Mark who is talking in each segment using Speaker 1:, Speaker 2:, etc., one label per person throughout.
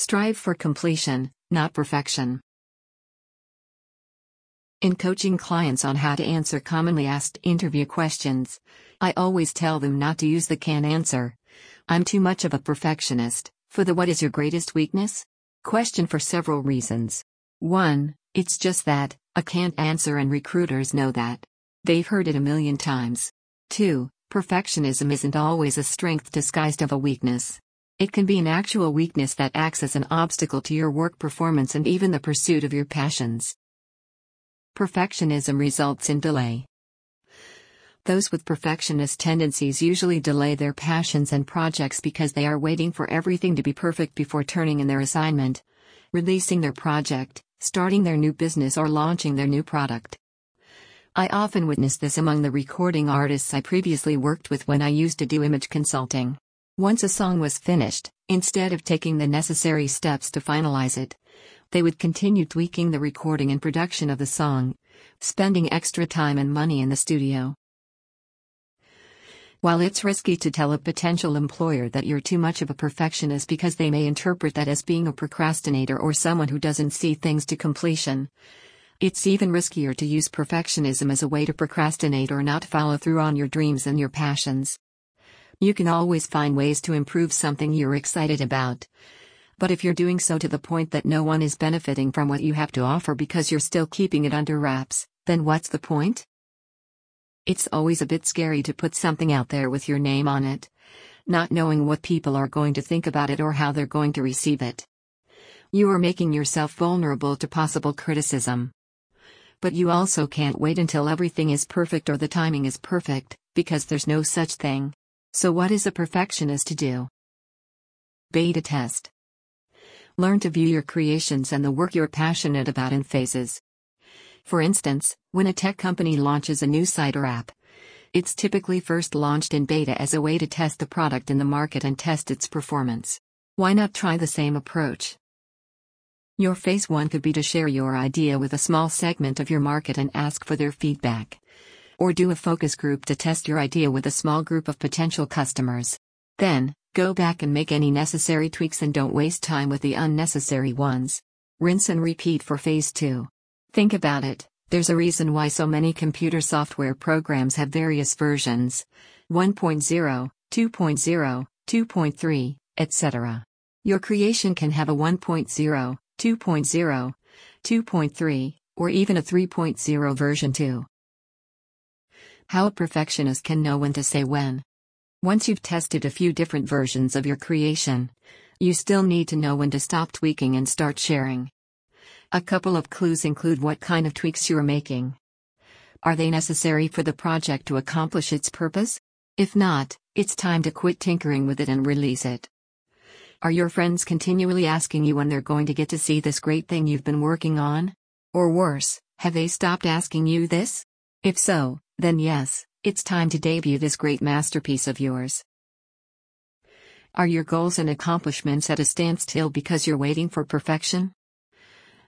Speaker 1: Strive for completion, not perfection. In coaching clients on how to answer commonly asked interview questions, I always tell them not to use the can answer. I'm too much of a perfectionist. For the what is your greatest weakness? Question for several reasons. 1. It's just that, I can't answer and recruiters know that. They've heard it a million times. 2. Perfectionism isn't always a strength disguised of a weakness. It can be an actual weakness that acts as an obstacle to your work performance and even the pursuit of your passions. Perfectionism results in delay. Those with perfectionist tendencies usually delay their passions and projects because they are waiting for everything to be perfect before turning in their assignment, releasing their project, starting their new business, or launching their new product. I often witness this among the recording artists I previously worked with when I used to do image consulting. Once a song was finished, instead of taking the necessary steps to finalize it, they would continue tweaking the recording and production of the song, spending extra time and money in the studio. While it's risky to tell a potential employer that you're too much of a perfectionist because they may interpret that as being a procrastinator or someone who doesn't see things to completion, it's even riskier to use perfectionism as a way to procrastinate or not follow through on your dreams and your passions. You can always find ways to improve something you're excited about. But if you're doing so to the point that no one is benefiting from what you have to offer because you're still keeping it under wraps, then what's the point? It's always a bit scary to put something out there with your name on it, not knowing what people are going to think about it or how they're going to receive it. You are making yourself vulnerable to possible criticism. But you also can't wait until everything is perfect or the timing is perfect, because there's no such thing. So, what is a perfectionist to do? Beta test. Learn to view your creations and the work you're passionate about in phases. For instance, when a tech company launches a new site or app, it's typically first launched in beta as a way to test the product in the market and test its performance. Why not try the same approach? Your phase 1 could be to share your idea with a small segment of your market and ask for their feedback or do a focus group to test your idea with a small group of potential customers. Then, go back and make any necessary tweaks and don't waste time with the unnecessary ones. Rinse and repeat for phase 2. Think about it, there's a reason why so many computer software programs have various versions 1.0, 2.0, 2.3, etc. Your creation can have a 1.0, 2.0, 2.3, or even a 3.0 version too. How a perfectionist can know when to say when. Once you've tested a few different versions of your creation, you still need to know when to stop tweaking and start sharing. A couple of clues include what kind of tweaks you're making. Are they necessary for the project to accomplish its purpose? If not, it's time to quit tinkering with it and release it. Are your friends continually asking you when they're going to get to see this great thing you've been working on? Or worse, have they stopped asking you this? If so, then yes, it's time to debut this great masterpiece of yours. Are your goals and accomplishments at a standstill because you're waiting for perfection?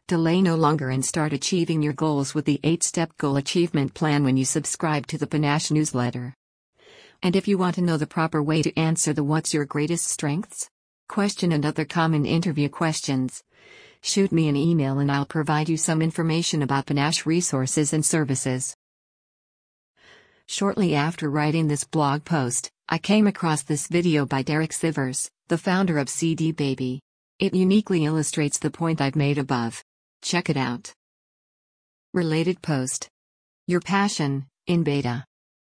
Speaker 1: Delay no longer and start achieving your goals with the 8 step goal achievement plan when you subscribe to the paNASH newsletter. And if you want to know the proper way to answer the What's Your Greatest Strengths? question and other common interview questions, shoot me an email and I'll provide you some information about paNASH resources and services. Shortly after writing this blog post, I came across this video by Derek Sivers, the founder of CD Baby. It uniquely illustrates the point I've made above. Check it out. Related post. Your passion, in beta.